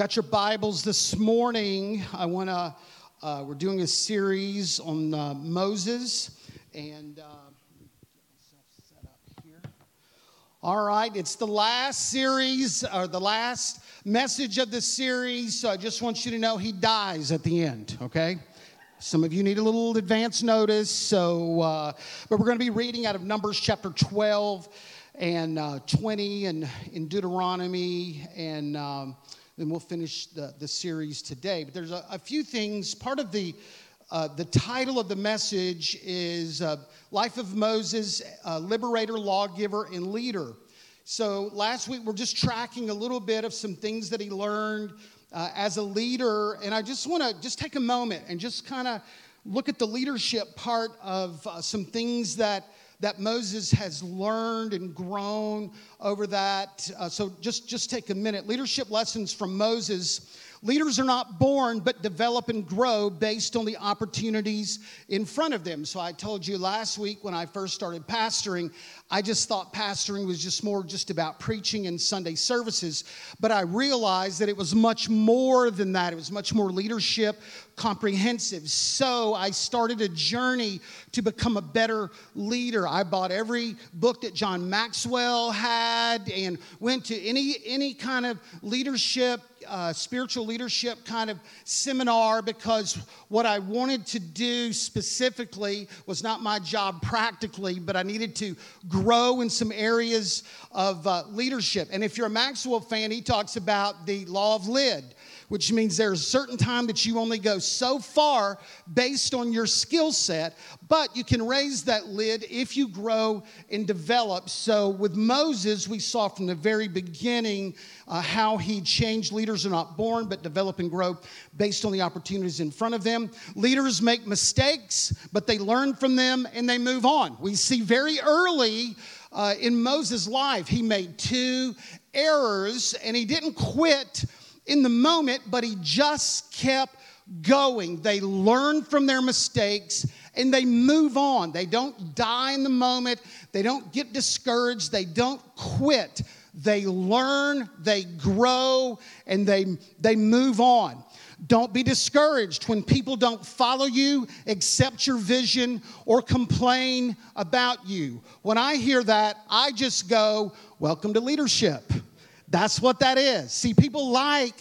Got your Bibles this morning, I want to, uh, we're doing a series on uh, Moses. And uh. All right, it's the last series, or the last message of the series. So I just want you to know he dies at the end, okay? Some of you need a little advance notice. So, uh, but we're going to be reading out of Numbers chapter 12 and uh, 20 and in Deuteronomy and. Um, then we'll finish the, the series today. But there's a, a few things. Part of the uh, the title of the message is uh, Life of Moses, uh, Liberator, Lawgiver, and Leader. So last week we're just tracking a little bit of some things that he learned uh, as a leader. And I just want to just take a moment and just kind of look at the leadership part of uh, some things that that Moses has learned and grown over that. Uh, so just, just take a minute. Leadership lessons from Moses. Leaders are not born, but develop and grow based on the opportunities in front of them. So I told you last week when I first started pastoring, I just thought pastoring was just more just about preaching and Sunday services. But I realized that it was much more than that. It was much more leadership, comprehensive. So I started a journey to become a better leader. I bought every book that John Maxwell had and went to any any kind of leadership uh, spiritual leadership kind of seminar because what I wanted to do specifically was not my job practically, but I needed to grow in some areas of uh, leadership. And if you're a Maxwell fan, he talks about the law of lid which means there's a certain time that you only go so far based on your skill set, but you can raise that lid if you grow and develop. So with Moses, we saw from the very beginning uh, how he changed. Leaders are not born, but develop and grow based on the opportunities in front of them. Leaders make mistakes, but they learn from them and they move on. We see very early. Uh, in Moses' life, he made two errors and he didn't quit in the moment, but he just kept going. They learn from their mistakes and they move on. They don't die in the moment, they don't get discouraged, they don't quit. They learn, they grow, and they, they move on. Don't be discouraged when people don't follow you, accept your vision, or complain about you. When I hear that, I just go, Welcome to leadership. That's what that is. See, people like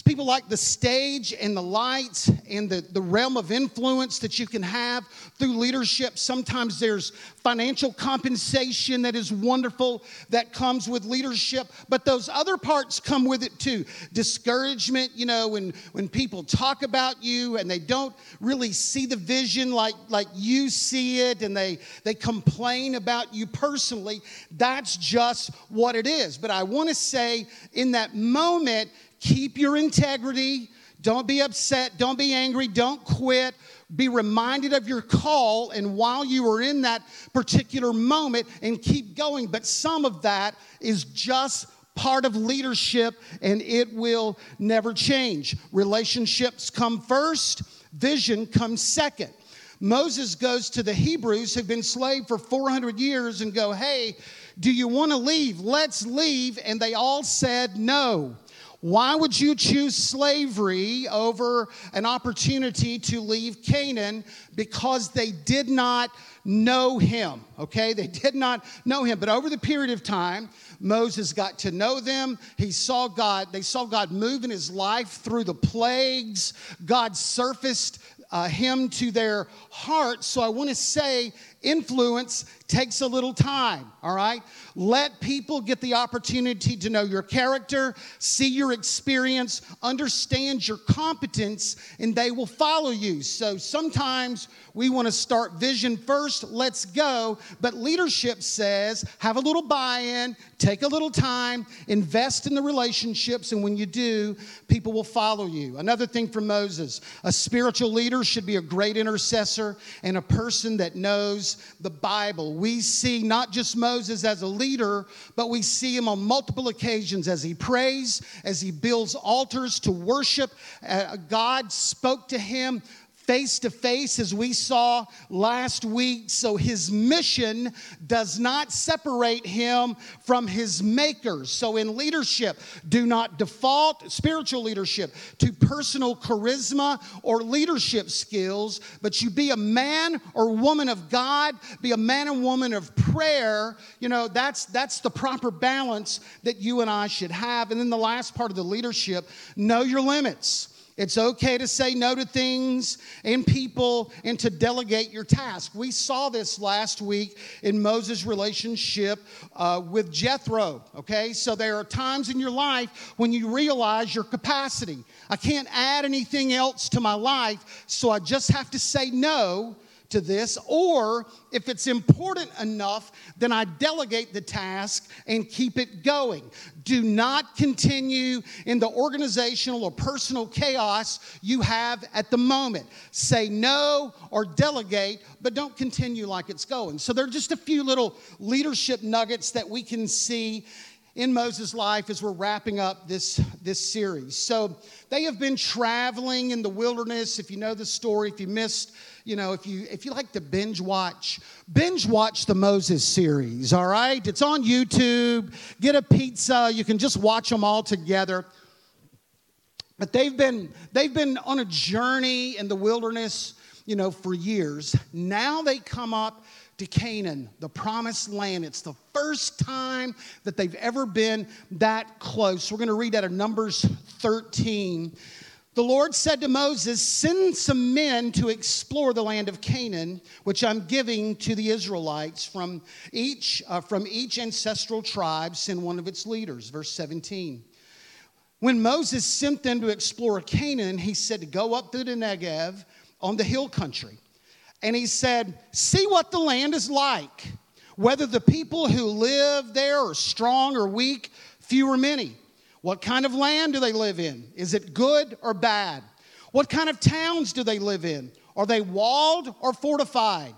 people like the stage and the lights and the, the realm of influence that you can have through leadership. Sometimes there's financial compensation that is wonderful that comes with leadership, but those other parts come with it too. Discouragement, you know, when, when people talk about you and they don't really see the vision like, like you see it and they, they complain about you personally, that's just what it is. But I want to say in that moment, Keep your integrity. Don't be upset. Don't be angry. Don't quit. Be reminded of your call and while you are in that particular moment and keep going. But some of that is just part of leadership and it will never change. Relationships come first, vision comes second. Moses goes to the Hebrews who've been slave for 400 years and go, "Hey, do you want to leave? Let's leave." And they all said no. Why would you choose slavery over an opportunity to leave Canaan? Because they did not know him, okay? They did not know him. But over the period of time, Moses got to know them. He saw God, they saw God move in his life through the plagues. God surfaced uh, him to their hearts. So I want to say, influence takes a little time, all right? Let people get the opportunity to know your character, see your experience, understand your competence, and they will follow you. So sometimes we want to start vision first, let's go. But leadership says have a little buy in, take a little time, invest in the relationships, and when you do, people will follow you. Another thing from Moses a spiritual leader should be a great intercessor and a person that knows the Bible we see not just Moses as a leader, but we see him on multiple occasions as he prays, as he builds altars to worship. Uh, God spoke to him face to face, as we saw last week. So his mission does not separate him from his makers. So in leadership, do not default, spiritual leadership, to personal charisma or leadership skills, but you be a man or woman of God, be a man and woman of prayer. You know, that's, that's the proper balance that you and I should have. And then the last part of the leadership, know your limits. It's okay to say no to things and people and to delegate your task. We saw this last week in Moses' relationship uh, with Jethro. Okay, so there are times in your life when you realize your capacity. I can't add anything else to my life, so I just have to say no to this, or if it's important enough, then I delegate the task and keep it going. Do not continue in the organizational or personal chaos you have at the moment. Say no or delegate, but don't continue like it's going. So, there are just a few little leadership nuggets that we can see in Moses' life as we're wrapping up this, this series. So they have been traveling in the wilderness. If you know the story, if you missed, you know, if you if you like to binge watch, binge watch the Moses series, all right? It's on YouTube. Get a pizza. You can just watch them all together. But they've been they've been on a journey in the wilderness, you know, for years. Now they come up to Canaan, the promised land. It's the first time that they've ever been that close. We're going to read out of Numbers 13. The Lord said to Moses, Send some men to explore the land of Canaan, which I'm giving to the Israelites. From each, uh, from each ancestral tribe, send one of its leaders. Verse 17. When Moses sent them to explore Canaan, he said to go up through the Negev on the hill country and he said, See what the land is like, whether the people who live there are strong or weak, few or many. What kind of land do they live in? Is it good or bad? What kind of towns do they live in? Are they walled or fortified?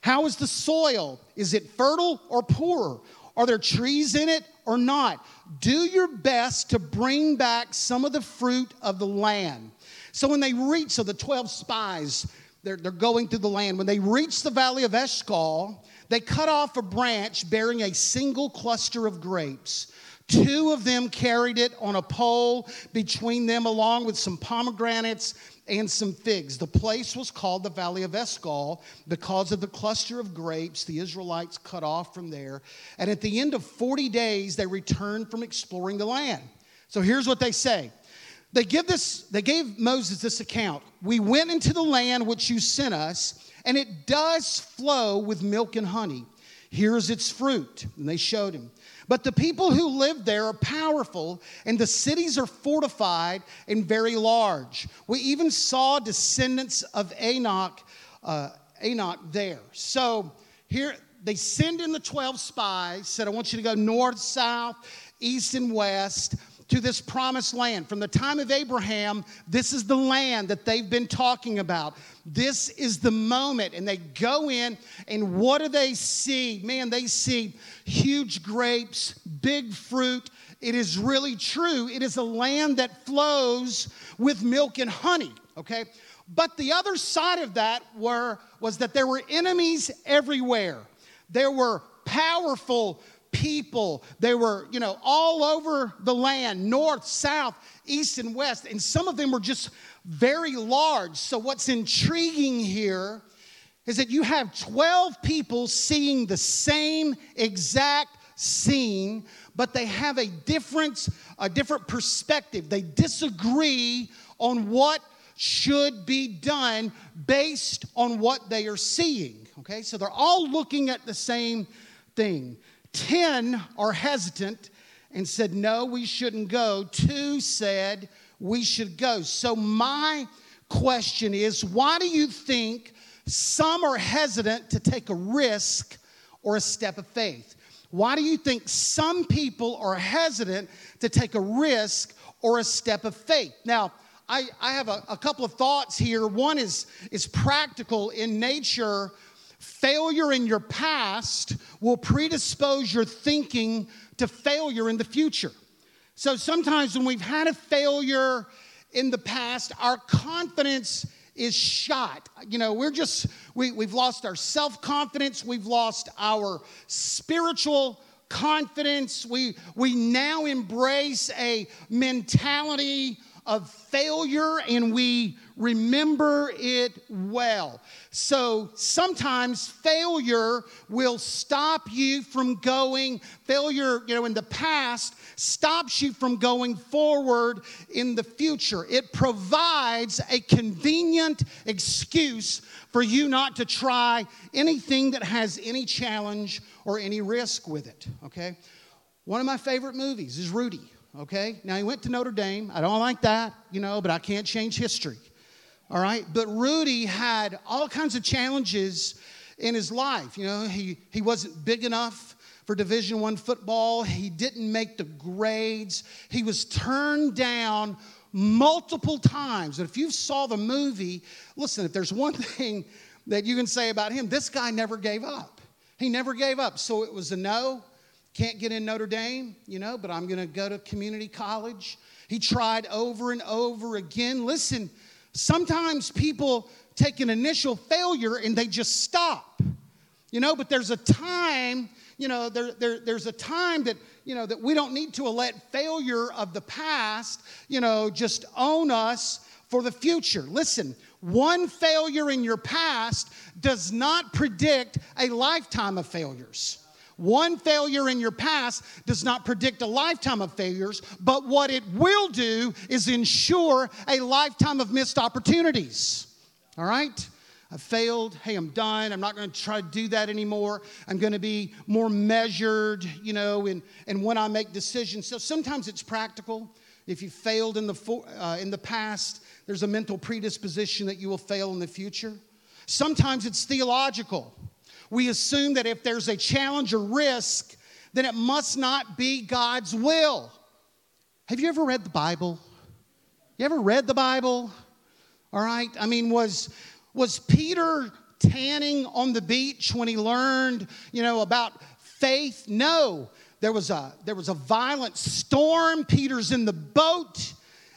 How is the soil? Is it fertile or poor? Are there trees in it or not? Do your best to bring back some of the fruit of the land. So when they reach, so the 12 spies, they're, they're going through the land. When they reach the valley of Eshcol, they cut off a branch bearing a single cluster of grapes. Two of them carried it on a pole between them, along with some pomegranates and some figs. The place was called the Valley of Eshcol because of the cluster of grapes the Israelites cut off from there. And at the end of 40 days, they returned from exploring the land. So here's what they say they give this they gave moses this account we went into the land which you sent us and it does flow with milk and honey here's its fruit and they showed him but the people who live there are powerful and the cities are fortified and very large. We even saw descendants of Anak uh, Anak there. So here they send in the 12 spies said i want you to go north south east and west to this promised land. From the time of Abraham, this is the land that they've been talking about. This is the moment. And they go in, and what do they see? Man, they see huge grapes, big fruit. It is really true. It is a land that flows with milk and honey, okay? But the other side of that were, was that there were enemies everywhere. There were powerful people. They were, you know, all over the land, north, south, east, and west. And some of them were just very large. So, what's intriguing here is that you have 12 people seeing the same exact scene, but they have a different, a different perspective. They disagree on what should be done based on what they are seeing Okay, so they're all looking at the same thing. 10 are hesitant and said, No, we shouldn't go. Two said, We should go. So, my question is why do you think some are hesitant to take a risk or a step of faith? Why do you think some people are hesitant to take a risk or a step of faith? Now, I, I have a, a couple of thoughts here. One is, is practical in nature. Failure in your past will predispose your thinking to failure in the future. So sometimes when we've had a failure in the past, our confidence is shot. You know, we're just, we, we've lost our self confidence, we've lost our spiritual confidence. We, we now embrace a mentality of failure and we remember it well. So sometimes failure will stop you from going, failure, you know, in the past stops you from going forward in the future. It provides a convenient excuse for you not to try anything that has any challenge or any risk with it, okay? One of my favorite movies is Rudy okay? Now, he went to Notre Dame. I don't like that, you know, but I can't change history, all right? But Rudy had all kinds of challenges in his life. You know, he, he wasn't big enough for Division One football. He didn't make the grades. He was turned down multiple times. And if you saw the movie, listen, if there's one thing that you can say about him, this guy never gave up. He never gave up. So it was a no. Can't get in Notre Dame, you know, but I'm going to go to community college. He tried over and over again. Listen, sometimes people take an initial failure and they just stop, you know, but there's a time, you know, there, there, there's a time that, you know, that we don't need to let failure of the past, you know, just own us for the future. Listen, one failure in your past does not predict a lifetime of failures. One failure in your past does not predict a lifetime of failures, but what it will do is ensure a lifetime of missed opportunities. All right? I failed. Hey, I'm done. I'm not going to try to do that anymore. I'm going to be more measured, you know, in, in when I make decisions. So sometimes it's practical. If you failed in the, uh, in the past, there's a mental predisposition that you will fail in the future. Sometimes it's theological. We assume that if there's a challenge or risk, then it must not be God's will. Have you ever read the Bible? You ever read the Bible? All right. I mean, was was Peter tanning on the beach when he learned, you know, about faith? No. There was a there was a violent storm. Peter's in the boat.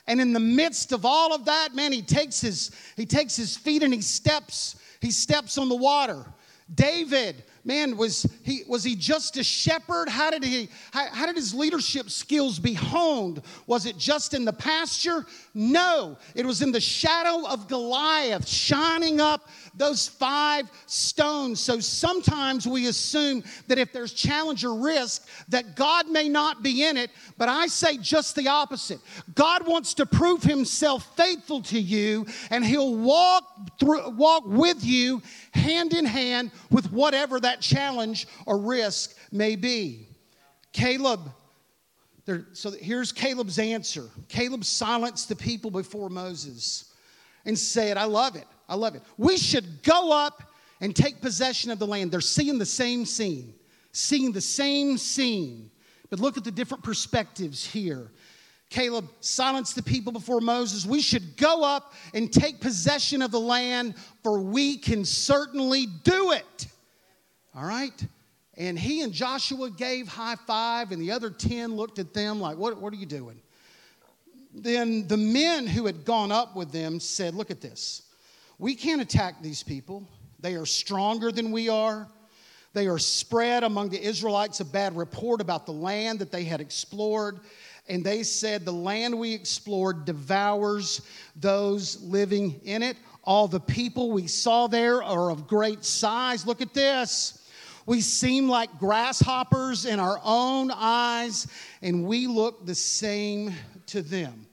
And in the midst of all of that, man, he takes his he takes his feet and he steps he steps on the water. David, man, was he, was he just a shepherd? How did, he, how, how did his leadership skills be honed? Was it just in the pasture? No, it was in the shadow of Goliath, shining up those five stones. So sometimes we assume that if there's challenge or risk, that God may not be in it, but I say just the opposite. God wants to prove himself faithful to you, and he'll walk through, walk with you hand in hand with whatever that challenge or risk may be. Caleb there, so here's Caleb's answer. Caleb silenced the people before Moses and said, I love it. I love it. We should go up and take possession of the land. They're seeing the same scene, seeing the same scene. But look at the different perspectives here. Caleb silenced the people before Moses. We should go up and take possession of the land, for we can certainly do it. All right? And he and Joshua gave high five, and the other 10 looked at them like, What, what are you doing? Then the men who had gone up with them said, Look at this. We can't attack these people. They are stronger than we are. They are spread among the Israelites a bad report about the land that they had explored. And they said, The land we explored devours those living in it. All the people we saw there are of great size. Look at this. We seem like grasshoppers in our own eyes, and we look the same to them.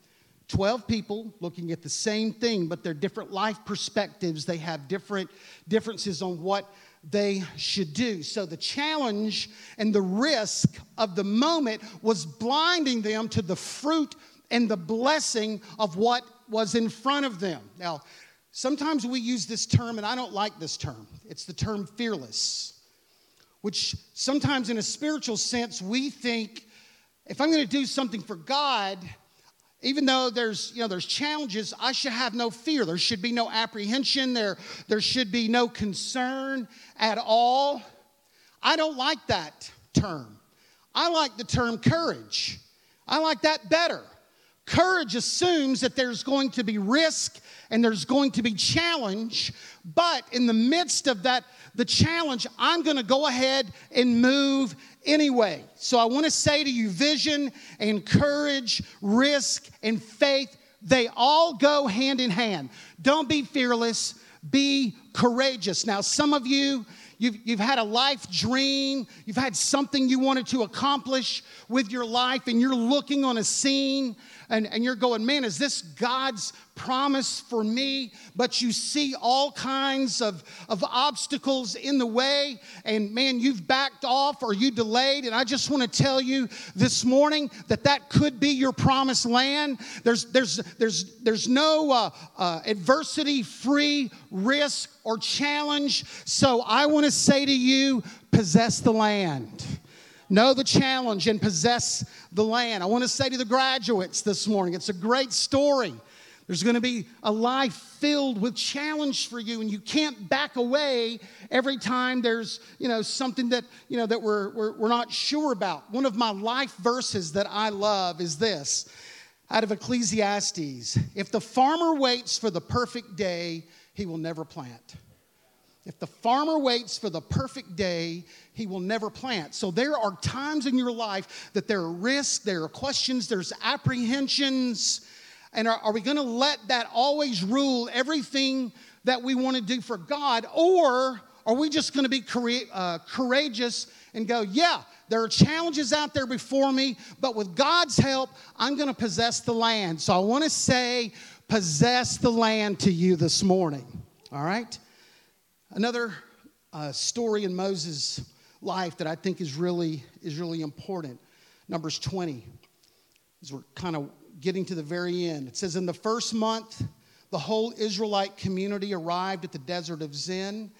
12 people looking at the same thing, but they're different life perspectives. They have different differences on what they should do. So the challenge and the risk of the moment was blinding them to the fruit and the blessing of what was in front of them. Now, sometimes we use this term, and I don't like this term. It's the term fearless, which sometimes in a spiritual sense we think if I'm going to do something for God, even though there's you know there's challenges i should have no fear. There should be no apprehension. There there should be no concern at all. I don't like that term. I like the term courage. I like that better courage assumes that there's going to be risk and there's going to be challenge but in the midst of that the challenge i'm going to go ahead and move anyway. So I want to say to you vision and courage, risk and faith, they all go hand in hand. Don't be fearless, be courageous. Now, some of you, You've, you've had a life dream. You've had something you wanted to accomplish with your life, and you're looking on a scene and, and you're going, man, is this God's promise for me? But you see all kinds of, of obstacles in the way, and man, you've backed off or you delayed. And I just want to tell you this morning that that could be your promised land. There's, there's, there's, there's no uh, uh, adversity free risk or challenge. So I want to say to you, possess the land. Know the challenge and possess the land. I want to say to the graduates this morning, it's a great story. There's going to be a life filled with challenge for you, and you can't back away every time there's, you know, something that, you know, that we're, we're, we're not sure about. One of my life verses that I love is this out of Ecclesiastes If the farmer waits for the perfect day, he will never plant. If the farmer waits for the perfect day, he will never plant. So there are times in your life that there are risks, there are questions, there's apprehensions. And are, are we going to let that always rule everything that we want to do for God? Or are we just going to be uh, courageous and go, yeah, there are challenges out there before me, but with God's help, I'm going to possess the land. So I want to say, possess the land to you this morning. All right? Another uh, story in Moses' life that I think is really, is really important. Numbers 20, as we're kind of getting to the very end. It says, In the first month, the whole Israelite community arrived at the desert of Zin,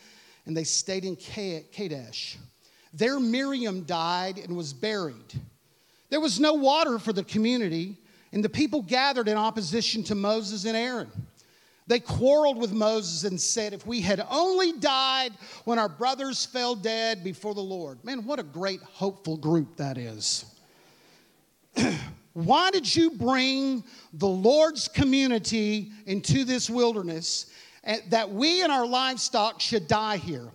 and they stayed in Kadesh. There, Miriam died and was buried. There was no water for the community, and the people gathered in opposition to Moses and Aaron. They quarreled with Moses and said, If we had only died when our brothers fell dead before the Lord. Man, what a great, hopeful group that is. Why did you bring the Lord's community into this wilderness eh, that we and our livestock should die here?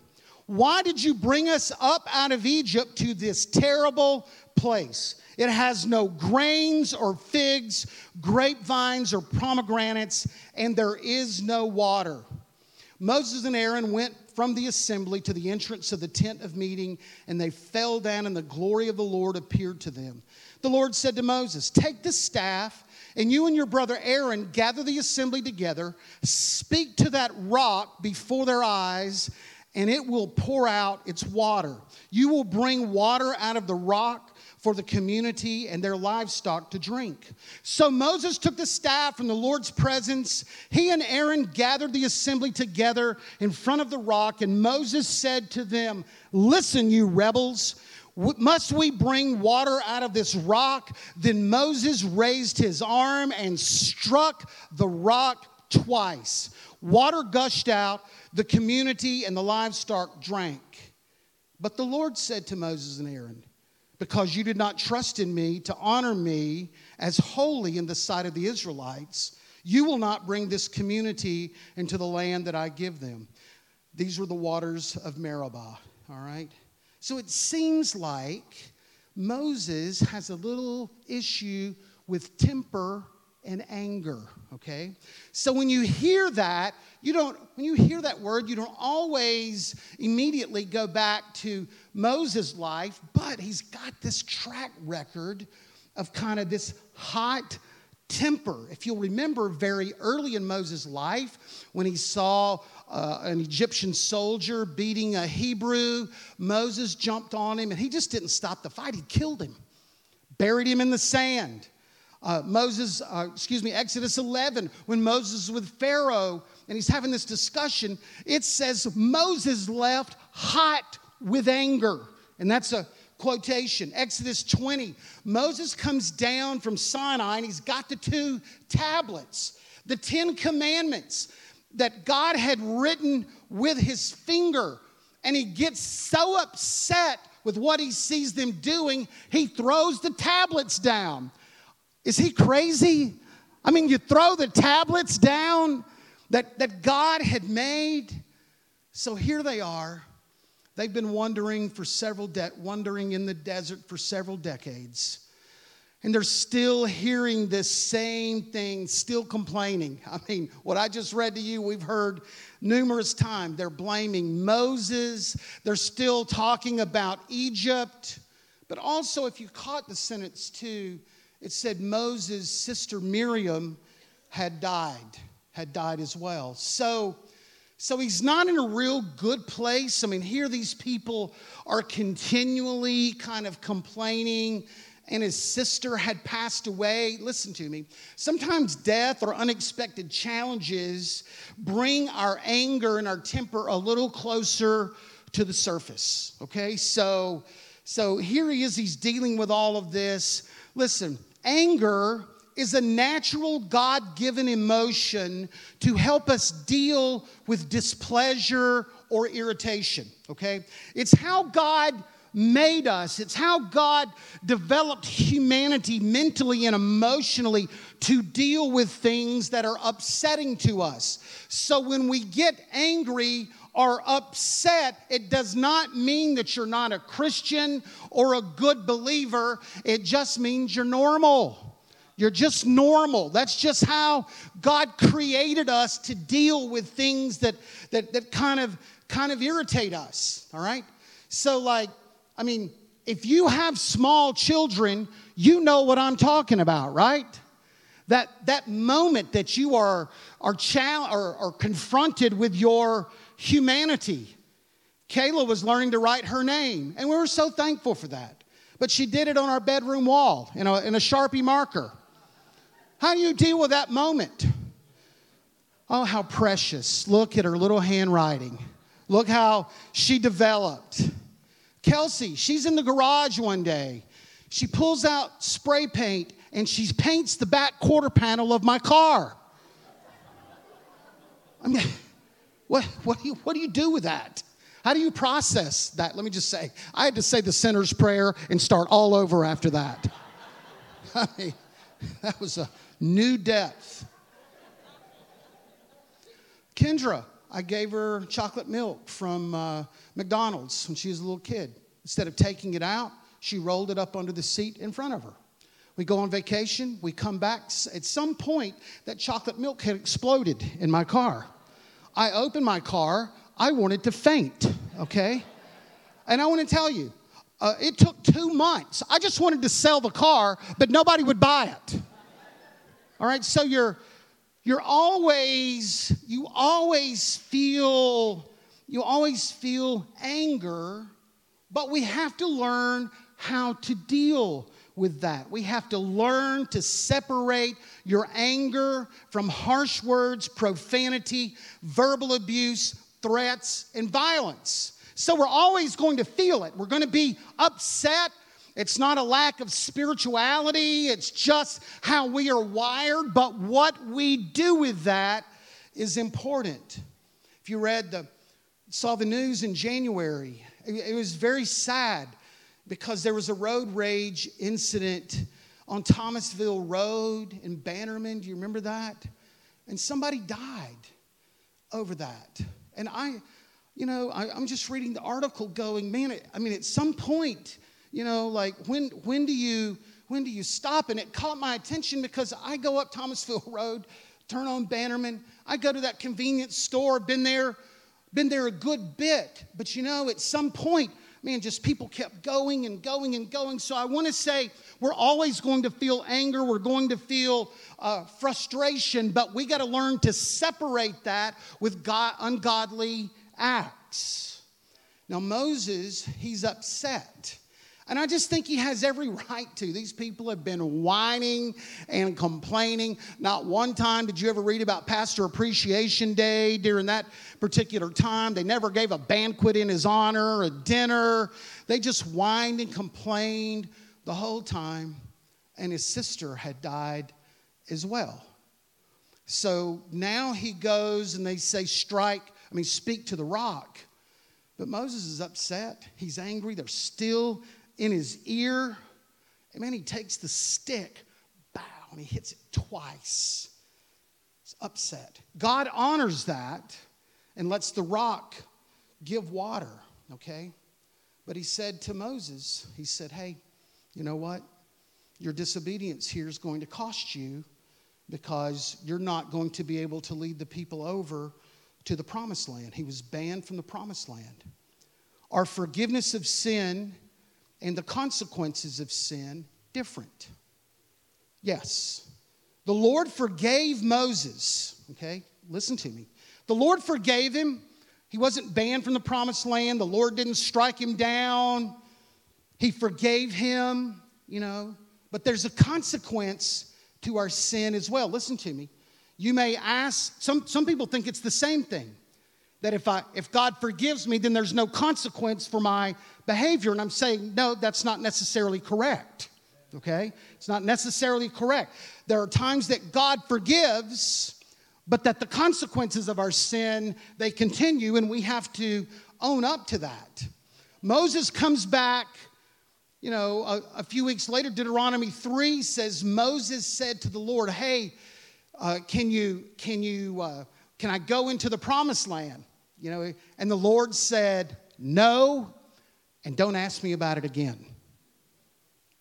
Why did you bring us up out of Egypt to this terrible place? It has no grains or figs, grapevines or pomegranates, and there is no water. Moses and Aaron went from the assembly to the entrance of the tent of meeting, and they fell down, and the glory of the Lord appeared to them. The Lord said to Moses, Take the staff, and you and your brother Aaron gather the assembly together, speak to that rock before their eyes, and it will pour out its water. You will bring water out of the rock for the community and their livestock to drink. So Moses took the staff from the Lord's presence. He and Aaron gathered the assembly together in front of the rock, and Moses said to them, Listen, you rebels. Must we bring water out of this rock? Then Moses raised his arm and struck the rock twice. Water gushed out, the community and the livestock drank. But the Lord said to Moses and Aaron, because you did not trust in me to honor me as holy in the sight of the Israelites, you will not bring this community into the land that I give them. These were the waters of Meribah, all right? So it seems like Moses has a little issue with temper and anger, okay? So when you hear that, you don't, when you hear that word, you don't always immediately go back to Moses' life, but he's got this track record of kind of this hot temper. If you'll remember, very early in Moses' life, when he saw uh, an Egyptian soldier beating a Hebrew, Moses jumped on him and he just didn't stop the fight. He killed him, buried him in the sand. Uh, Moses, uh, excuse me, Exodus 11, when Moses is with Pharaoh and he's having this discussion, it says Moses left hot with anger. And that's a quotation. Exodus 20, Moses comes down from Sinai and he's got the two tablets, the Ten Commandments that God had written with his finger. And he gets so upset with what he sees them doing, he throws the tablets down. Is he crazy? I mean, you throw the tablets down that, that God had made. So here they are They've been wandering for several de- wandering in the desert for several decades. And they're still hearing this same thing, still complaining. I mean, what I just read to you, we've heard numerous times. They're blaming Moses. They're still talking about Egypt. But also, if you caught the sentence too, it said Moses' sister Miriam had died, had died as well. So so he's not in a real good place. I mean, here these people are continually kind of complaining, and his sister had passed away. Listen to me. Sometimes death or unexpected challenges bring our anger and our temper a little closer to the surface. Okay? So so here he is, he's dealing with all of this. Listen, anger is a natural God given emotion to help us deal with displeasure or irritation, okay? It's how God made us, it's how God developed humanity mentally and emotionally to deal with things that are upsetting to us. So when we get angry, or upset, it does not mean that you're not a Christian or a good believer. It just means you're normal. You're just normal. That's just how God created us to deal with things that, that, that kind, of, kind of irritate us, all right? So, like, I mean, if you have small children, you know what I'm talking about, right? That, that moment that you are, are, chal- or, or confronted with your humanity. Kayla was learning to write her name, and we were so thankful for that. But she did it on our bedroom wall in a, in a Sharpie marker. How do you deal with that moment? Oh, how precious. Look at her little handwriting. Look how she developed. Kelsey, she's in the garage one day. She pulls out spray paint and she paints the back quarter panel of my car. I mean, what, what, do you, what do you do with that? How do you process that? Let me just say, I had to say the sinner's prayer and start all over after that. I mean, that was a new depth. Kendra, I gave her chocolate milk from uh, McDonald's when she was a little kid. Instead of taking it out, she rolled it up under the seat in front of her. We go on vacation, we come back. At some point, that chocolate milk had exploded in my car. I opened my car, I wanted to faint, okay? And I want to tell you, uh, it took two months. I just wanted to sell the car, but nobody would buy it. All right, so you're you're always you always feel you always feel anger, but we have to learn how to deal with that. We have to learn to separate your anger from harsh words, profanity, verbal abuse, threats, and violence. So we're always going to feel it. We're going to be upset. It's not a lack of spirituality, it's just how we are wired. But what we do with that is important. If you read the, saw the news in January, it was very sad because there was a road rage incident on Thomasville Road in Bannerman. Do you remember that? And somebody died over that. And I, you know, I, am just reading the article going, man, I mean, at some point, you know, like when when do you when do you stop? And it caught my attention because I go up Thomasville Road, turn on Bannerman. I go to that convenience store, been there, been there a good bit. But you know, at some point, man, just people kept going and going and going. So I want to say we're always going to feel anger, we're going to feel uh, frustration, but we got to learn to separate that with God, ungodly acts. Now, Moses, he's upset. And I just think he has every right to. These people have been whining and complaining. Not one time did you ever read about Pastor Appreciation Day during that particular time. They never gave a banquet in his honor, a dinner. They just whined and complained the whole time. And his sister had died as well. So now he goes and they say, strike, I mean, speak to the rock. But Moses is upset. He's angry. They're still in his ear. And man, he takes the stick, bow, and he hits it twice. He's upset. God honors that and lets the rock give water, okay? But he said to Moses, he said, hey, you know what? Your disobedience here is going to cost you because you're not going to be able to lead the people over to the promised land. He was banned from the promised land. Our forgiveness of sin and the consequences of sin different. Yes, the Lord forgave Moses, okay? Listen to me. The Lord forgave him. He wasn't banned from the promised land. The Lord didn't strike him down. He forgave him, you know. But there's a consequence to our sin as well. Listen to me. You may ask, some, some people think it's the same thing that if, I, if God forgives me, then there's no consequence for my behavior. And I'm saying, no, that's not necessarily correct. Okay? It's not necessarily correct. There are times that God forgives, but that the consequences of our sin, they continue, and we have to own up to that. Moses comes back, you know, a, a few weeks later, Deuteronomy 3 says, Moses said to the Lord, Hey, uh, can you, can you, uh, can I go into the promised land? You know, and the Lord said, No, and don't ask me about it again.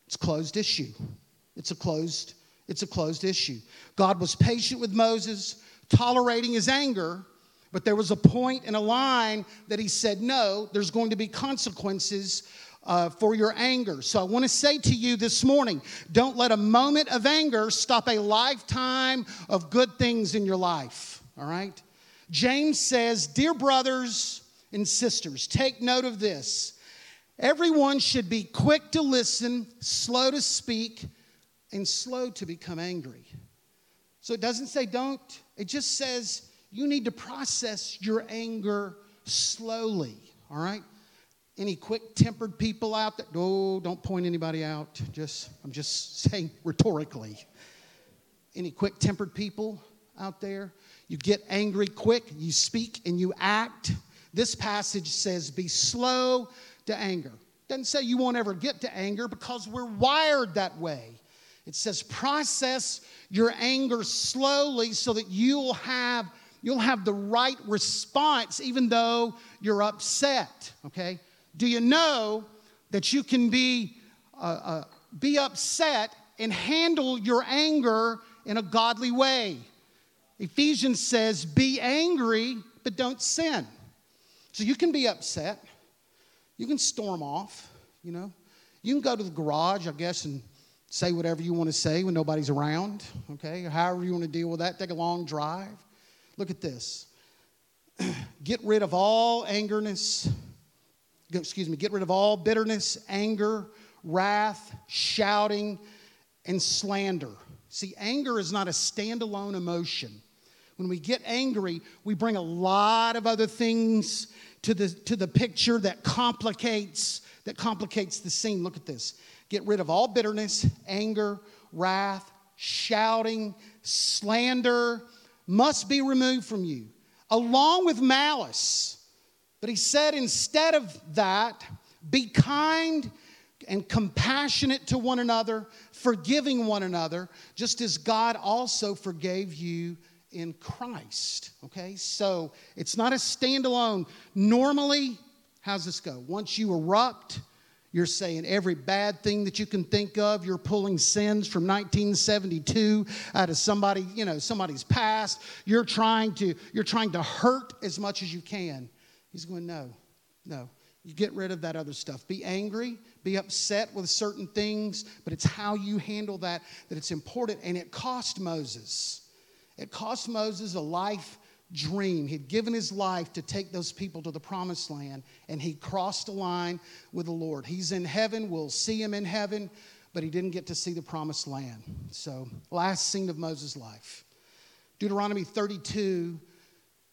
It's closed issue. It's a closed, it's a closed issue. God was patient with Moses, tolerating his anger, but there was a point and a line that he said, No, there's going to be consequences uh, for your anger. So I want to say to you this morning don't let a moment of anger stop a lifetime of good things in your life, all right? James says, Dear brothers and sisters, take note of this. Everyone should be quick to listen, slow to speak, and slow to become angry. So it doesn't say don't, it just says you need to process your anger slowly, all right? Any quick tempered people out there? Oh, don't point anybody out. Just I'm just saying rhetorically. Any quick tempered people out there? You get angry quick, you speak and you act. This passage says, be slow to anger. Doesn't say you won't ever get to anger because we're wired that way. It says process your anger slowly so that you'll have you'll have the right response even though you're upset. Okay? Do you know that you can be uh, uh, be upset and handle your anger in a godly way? Ephesians says, be angry, but don't sin. So you can be upset. You can storm off, you know. You can go to the garage, I guess, and say whatever you want to say when nobody's around, okay? However you want to deal with that. Take a long drive. Look at this. get rid of all angerness, excuse me, get rid of all bitterness, anger, wrath, shouting, and slander. See, anger is not a standalone emotion. When we get angry, we bring a lot of other things to the, to the picture that complicates, that complicates the scene. Look at this. Get rid of all bitterness, anger, wrath, shouting, slander must be removed from you, along with malice. But he said, instead of that, be kind and compassionate to one another, forgiving one another, just as God also forgave you in Christ. Okay, so it's not a standalone. Normally, how's this go? Once you erupt, you're saying every bad thing that you can think of. You're pulling sins from 1972 out of somebody, you know, somebody's past. You're trying to, you're trying to hurt as much as you can. He's going, no, no. You get rid of that other stuff. Be angry, be upset with certain things, but it's how you handle that that it's important. And it cost Moses. It cost Moses a life dream. He'd given his life to take those people to the promised land, and he crossed a line with the Lord. He's in heaven. We'll see him in heaven, but he didn't get to see the promised land. So, last scene of Moses' life. Deuteronomy 32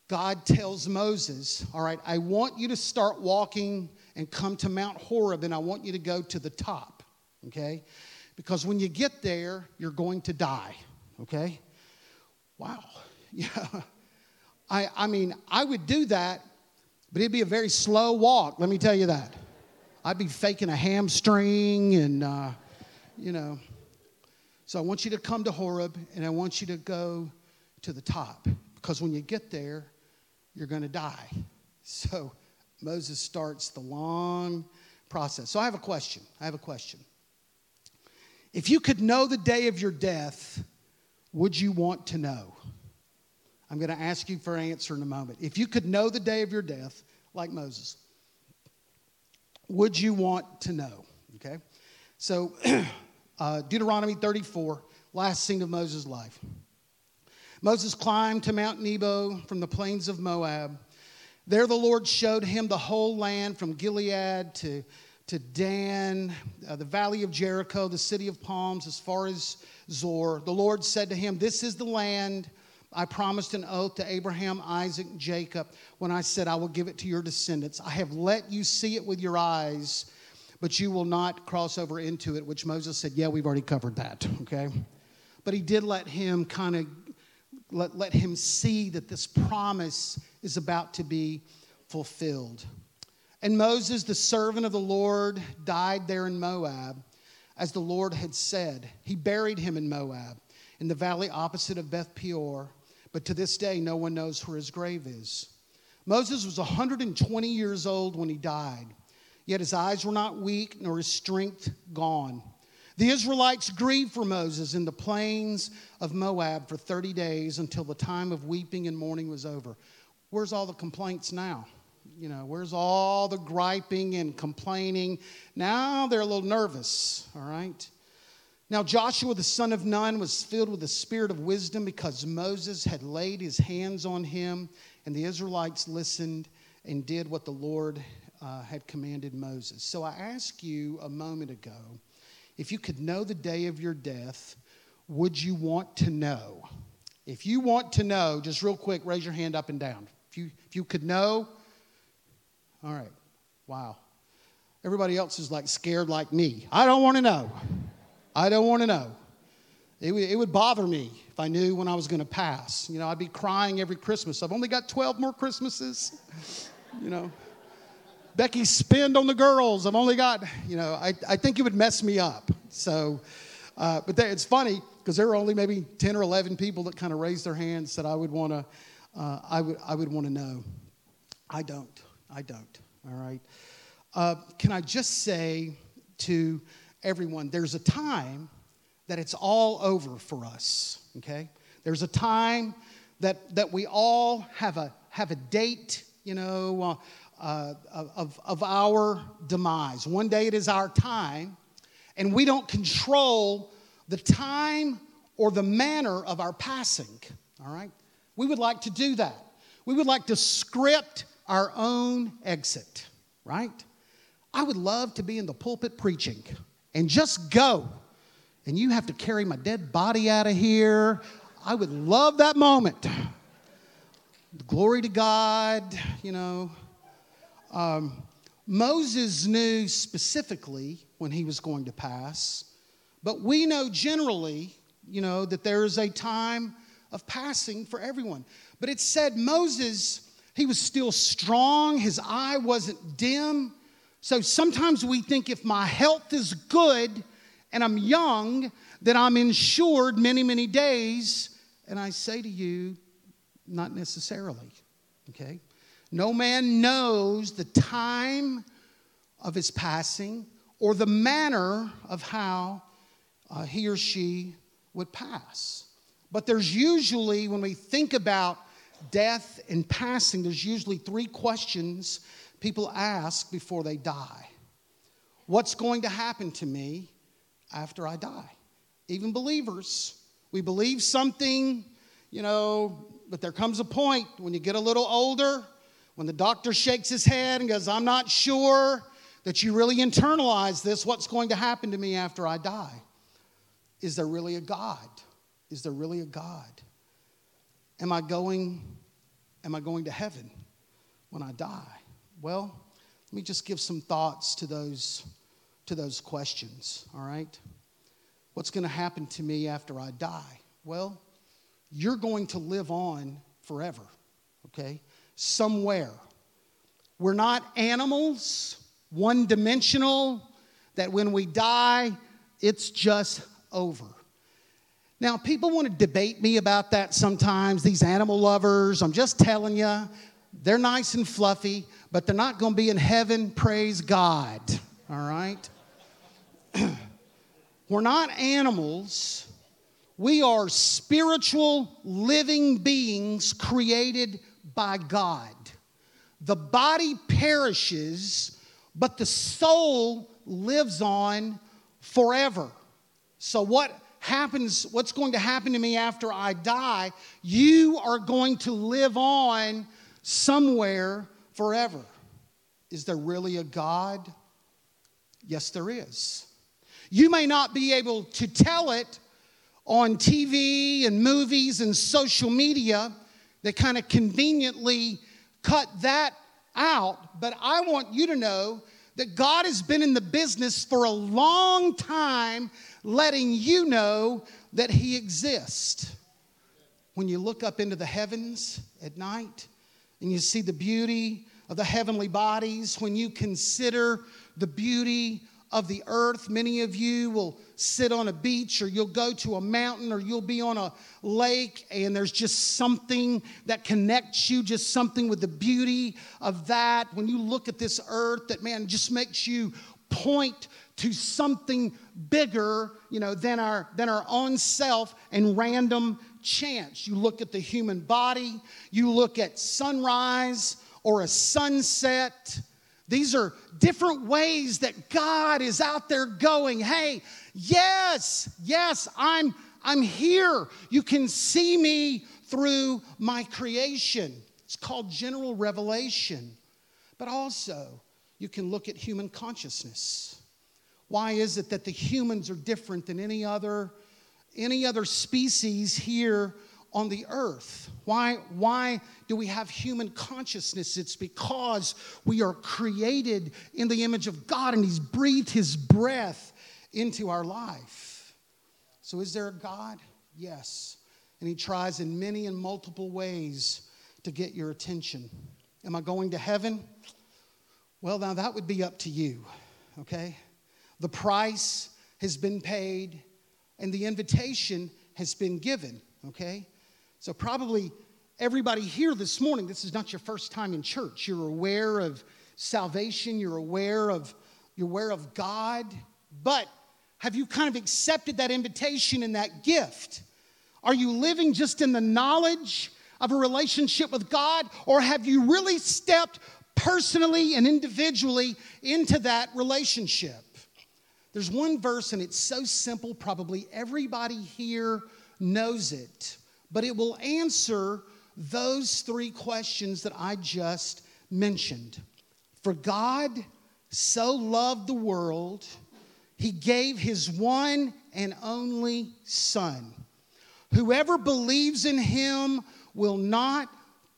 God tells Moses, All right, I want you to start walking and come to Mount Horeb, and I want you to go to the top, okay? Because when you get there, you're going to die, okay? Wow. Yeah. I, I mean, I would do that, but it'd be a very slow walk, let me tell you that. I'd be faking a hamstring and, uh, you know. So I want you to come to Horeb, and I want you to go to the top. Because when you get there, you're going to die. So Moses starts the long process. So I have a question. I have a question. If you could know the day of your death, would you want to know? I'm going to ask you for an answer in a moment. If you could know the day of your death, like Moses, would you want to know? Okay? So, uh, Deuteronomy 34, last scene of Moses' life. Moses climbed to Mount Nebo from the plains of Moab. There the Lord showed him the whole land from Gilead to, to Dan, uh, the valley of Jericho, the city of palms, as far as Zoar. The Lord said to him, This is the land I promised an oath to Abraham, Isaac, Jacob when I said, I will give it to your descendants. I have let you see it with your eyes, but you will not cross over into it, which Moses said, Yeah, we've already covered that, okay? But he did let him kind of let, let him see that this promise is about to be fulfilled. And Moses, the servant of the Lord, died there in Moab, as the Lord had said. He buried him in Moab, in the valley opposite of Beth Peor. But to this day, no one knows where his grave is. Moses was 120 years old when he died, yet his eyes were not weak, nor his strength gone. The Israelites grieved for Moses in the plains of Moab for 30 days until the time of weeping and mourning was over. Where's all the complaints now? You know, where's all the griping and complaining? Now they're a little nervous, all right? Now, Joshua the son of Nun was filled with the spirit of wisdom because Moses had laid his hands on him, and the Israelites listened and did what the Lord uh, had commanded Moses. So I asked you a moment ago if you could know the day of your death, would you want to know? If you want to know, just real quick, raise your hand up and down. If you, if you could know, all right, wow. Everybody else is like scared like me. I don't want to know. I don't want to know. It, it would bother me if I knew when I was going to pass. You know, I'd be crying every Christmas. I've only got 12 more Christmases. You know. Becky, spend on the girls. I've only got, you know, I, I think it would mess me up. So, uh, but they, it's funny because there were only maybe 10 or 11 people that kind of raised their hands that I would want to, uh, I would, I would want to know. I don't. I don't. All right. Uh, can I just say to everyone, there's a time that it's all over for us. Okay. There's a time that that we all have a have a date. You know, uh, uh, of, of our demise. One day it is our time, and we don't control the time or the manner of our passing. All right? We would like to do that. We would like to script our own exit, right? I would love to be in the pulpit preaching and just go. And you have to carry my dead body out of here. I would love that moment. Glory to God, you know. Um, Moses knew specifically when he was going to pass, but we know generally, you know, that there is a time of passing for everyone. But it said Moses, he was still strong, his eye wasn't dim. So sometimes we think if my health is good and I'm young, that I'm insured many, many days. And I say to you, not necessarily, okay? No man knows the time of his passing or the manner of how uh, he or she would pass. But there's usually, when we think about death and passing, there's usually three questions people ask before they die what's going to happen to me after I die? Even believers, we believe something, you know, but there comes a point when you get a little older, when the doctor shakes his head and goes, I'm not sure that you really internalize this, what's going to happen to me after I die? Is there really a God? Is there really a God? Am I going am I going to heaven when I die? Well, let me just give some thoughts to those to those questions, all right? What's going to happen to me after I die? Well, you're going to live on forever, okay? Somewhere. We're not animals, one dimensional, that when we die, it's just over. Now, people want to debate me about that sometimes, these animal lovers. I'm just telling you, they're nice and fluffy, but they're not going to be in heaven, praise God. All right? We're not animals. We are spiritual living beings created by God. The body perishes, but the soul lives on forever. So, what happens, what's going to happen to me after I die? You are going to live on somewhere forever. Is there really a God? Yes, there is. You may not be able to tell it on TV and movies and social media They kind of conveniently cut that out, but I want you to know that God has been in the business for a long time letting you know that He exists. When you look up into the heavens at night and you see the beauty of the heavenly bodies, when you consider the beauty of the earth. Many of you will sit on a beach or you'll go to a mountain or you'll be on a lake and there's just something that connects you, just something with the beauty of that. When you look at this earth, that man just makes you point to something bigger, you know, than our than our own self and random chance. You look at the human body, you look at sunrise or a sunset, these are different ways that God is out there going, hey, yes, yes, I'm, I'm here. You can see me through my creation. It's called general revelation. But also, you can look at human consciousness. Why is it that the humans are different than any other, any other species here on the earth. Why, why do we have human consciousness? It's because we are created in the image of God and He's breathed His breath into our life. So, is there a God? Yes. And He tries in many and multiple ways to get your attention. Am I going to heaven? Well, now that would be up to you, okay? The price has been paid and the invitation has been given, okay? So, probably everybody here this morning, this is not your first time in church. You're aware of salvation, you're aware of, you're aware of God, but have you kind of accepted that invitation and that gift? Are you living just in the knowledge of a relationship with God, or have you really stepped personally and individually into that relationship? There's one verse, and it's so simple, probably everybody here knows it but it will answer those three questions that I just mentioned. For God so loved the world, he gave his one and only Son. Whoever believes in him will not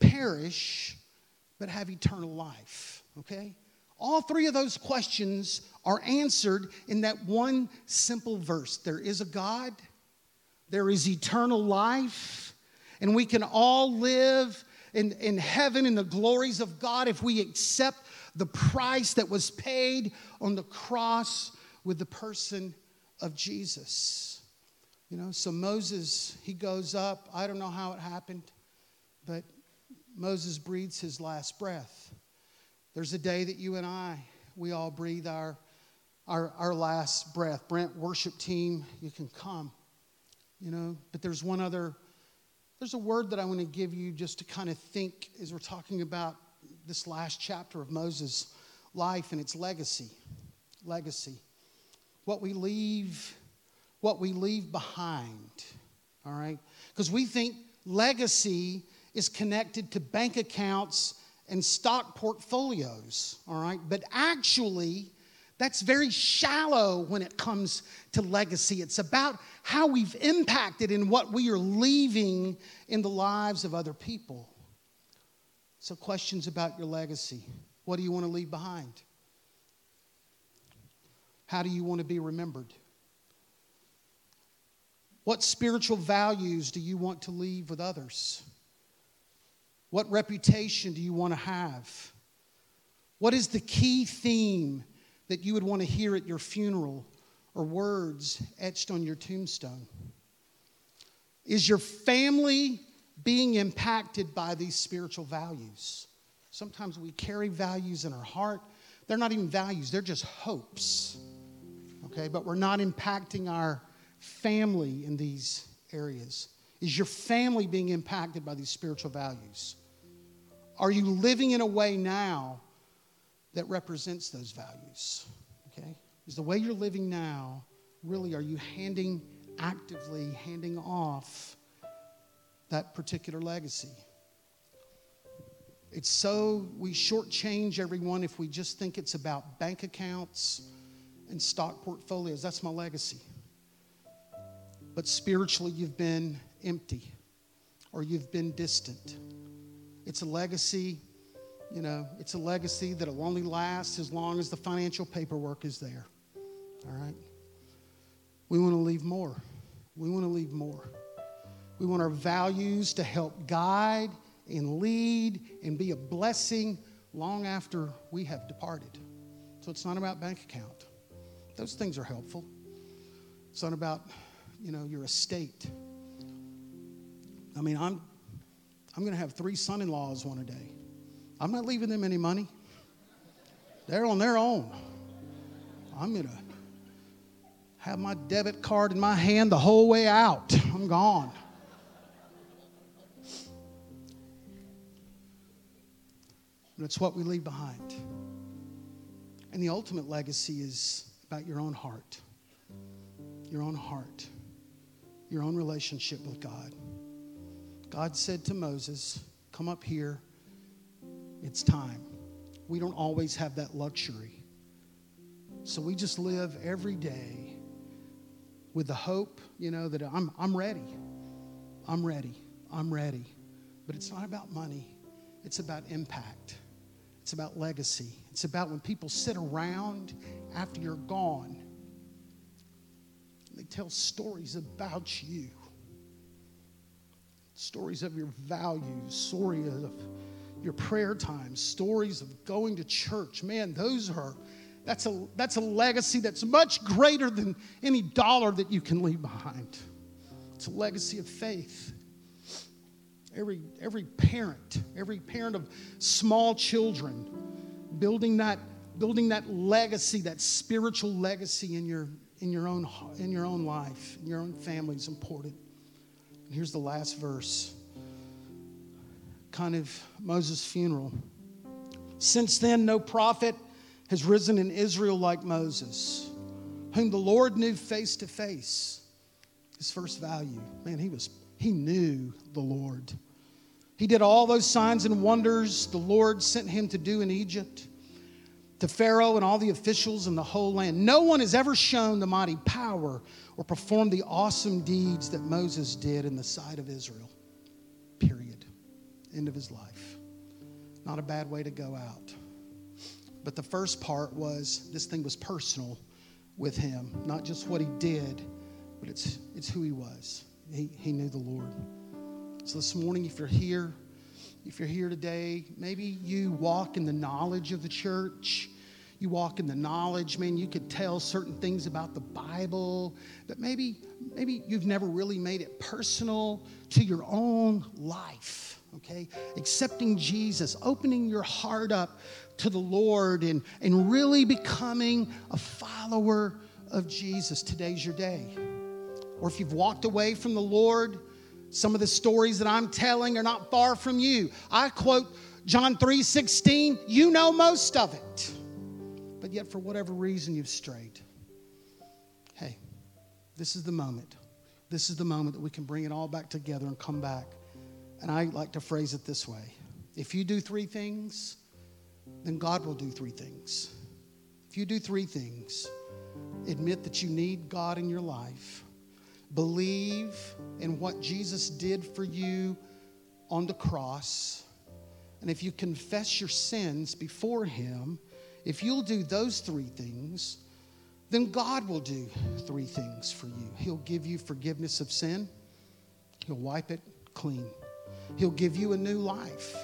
perish, but have eternal life. Okay? All three of those questions are answered in that one simple verse there is a God there is eternal life, and we can all live in, in heaven in the glories of God if we accept the price that was paid on the cross with the person of Jesus. You know, so Moses, he goes up. I don't know how it happened, but Moses breathes his last breath. There's a day that you and I, we all breathe our, our, our last breath. Brent, worship team, you can come you know. But there's one other, there's a word that I want to give you just to kind of think as we're talking about this last chapter of Moses' life and its legacy. Legacy. What we leave, what we leave behind. All right? Because we think legacy is connected to bank accounts and stock portfolios. All right? But actually, that's very shallow when it comes to legacy. It's about how we've impacted and what we are leaving in the lives of other people. So, questions about your legacy. What do you want to leave behind? How do you want to be remembered? What spiritual values do you want to leave with others? What reputation do you want to have? What is the key theme that you would want to hear at your funeral or words etched on your tombstone? Is your family being impacted by these spiritual values? Sometimes we carry values in our heart. They're not even values, they're just hopes. Okay, but we're not impacting our family in these areas. Is your family being impacted by these spiritual values? Are you living in a way now that represents those values. Okay? Is the way you're living now really, are you handing, actively handing off that particular legacy? It's so we shortchange everyone if we just think it's about bank accounts and stock portfolios. That's my legacy. But spiritually, you've been empty or you've been distant. It's a legacy you know, it's a legacy that'll only last as long as the financial paperwork is there. All right? We want to leave more. We want to leave more. We want our values to help guide and lead and be a blessing long after we have departed. So it's not about bank account. Those things are helpful. It's not about, you know, your estate. I mean, I'm I'm going to have three son-in-laws one a day. I'm not leaving them any money. They're on their own. I'm going to have my debit card in my hand the whole way out. I'm gone. But it's what we leave behind. And the ultimate legacy is about your own heart, your own heart, your own relationship with God. God said to Moses, Come up here it's time. We don't always have that luxury. So we just live every day with the hope, you know, that I'm, I'm ready. I'm ready. I'm ready. But it's not about money, it's about impact, it's about legacy. It's about when people sit around after you're gone, they tell stories about you, stories of your values, stories of your prayer times, stories of going to church. Man, those are that's a that's a legacy that's much greater than any dollar that you can leave behind. It's a legacy of faith. Every every parent, every parent of small children building that building that legacy, that spiritual legacy in your in your own in your own life, in your own family is important. And here's the last verse kind of Moses' funeral. Since then, no prophet has risen in Israel like Moses, whom the Lord knew face to face. His first value, man, he was he knew the Lord. He did all those signs and wonders the Lord sent him to do in Egypt, to Pharaoh and all the officials in the whole land. No one has ever shown the mighty power or performed the awesome deeds that Moses did in the sight of Israel end of his life. Not a bad way to go out. But the first part was this thing was personal with him, not just what he did, but it's, it's who he was. He, he knew the Lord. So this morning, if you're here, if you're here today, maybe you walk in the knowledge of the church. You walk in the knowledge, man, you could tell certain things about the Bible, but maybe maybe you've never really made it personal to your own life okay? Accepting Jesus, opening your heart up to the Lord, and, and really becoming a follower of Jesus. Today's your day. Or if you've walked away from the Lord, some of the stories that I'm telling are not far from you. I quote John 3 16, you know most of it. But yet, for whatever reason, you've strayed. Hey, this is the moment. This is the moment that we can bring it all back together and come back. And I like to phrase it this way if you do three things, then God will do three things. If you do three things, admit that you need God in your life, believe in what Jesus did for you on the cross, and if you confess your sins before Him, if you'll do those three things, then God will do three things for you. He'll give you forgiveness of sin, He'll wipe it clean, He'll give you a new life.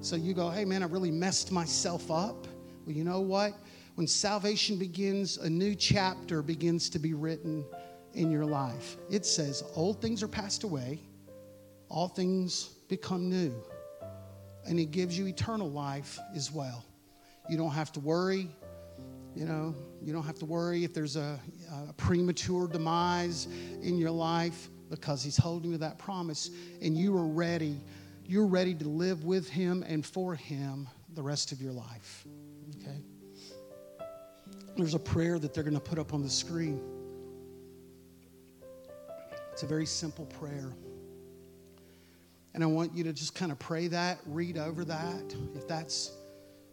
So you go, hey man, I really messed myself up. Well, you know what? When salvation begins, a new chapter begins to be written in your life. It says, old things are passed away, all things become new. And He gives you eternal life as well. You don't have to worry. You know, you don't have to worry if there's a, a premature demise in your life because He's holding you that promise and you are ready. You're ready to live with Him and for Him the rest of your life. Okay? There's a prayer that they're going to put up on the screen. It's a very simple prayer. And I want you to just kind of pray that, read over that, if that's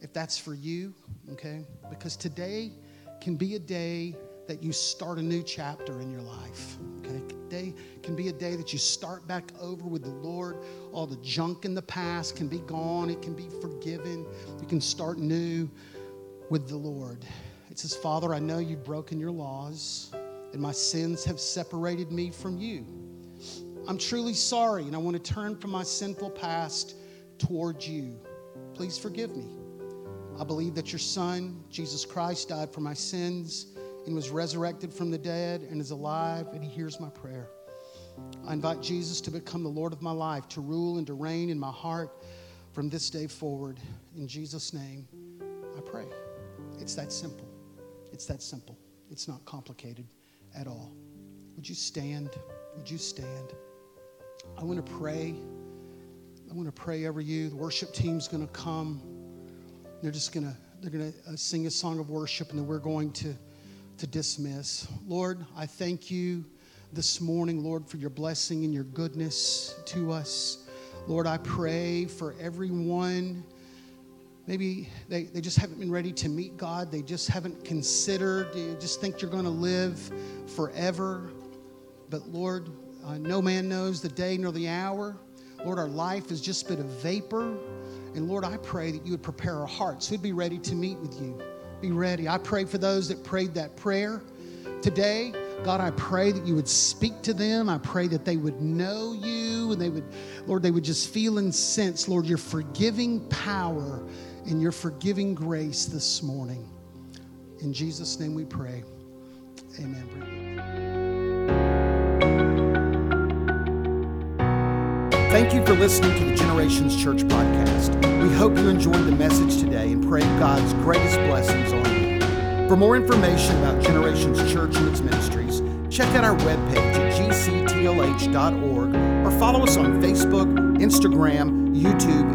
if that's for you, okay? Because today can be a day that you start a new chapter in your life. Okay? Today can be a day that you start back over with the Lord. All the junk in the past can be gone, it can be forgiven. You can start new with the Lord. It says, Father, I know you've broken your laws, and my sins have separated me from you. I'm truly sorry, and I want to turn from my sinful past towards you. Please forgive me. I believe that your Son, Jesus Christ, died for my sins and was resurrected from the dead and is alive, and he hears my prayer. I invite Jesus to become the Lord of my life, to rule and to reign in my heart from this day forward. In Jesus' name, I pray. It's that simple. It's that simple. It's not complicated at all. Would you stand? Would you stand? I want to pray. I want to pray over you. The worship team's going to come. They're just going to they're going to uh, sing a song of worship and then we're going to to dismiss. Lord, I thank you this morning, Lord, for your blessing and your goodness to us. Lord, I pray for everyone. Maybe they, they just haven't been ready to meet God. They just haven't considered. You just think you're going to live forever. But Lord, uh, no man knows the day nor the hour. Lord, our life has just been a vapor. And Lord, I pray that you would prepare our hearts. We'd be ready to meet with you. Be ready. I pray for those that prayed that prayer today. God, I pray that you would speak to them. I pray that they would know you and they would, Lord, they would just feel and sense, Lord, your forgiving power and your forgiving grace this morning. In Jesus' name we pray. Amen. Thank you for listening to the Generations Church podcast. We hope you enjoyed the message today and pray God's greatest blessings on you. For more information about Generations Church and its ministries, check out our webpage at gctlh.org or follow us on Facebook, Instagram, YouTube,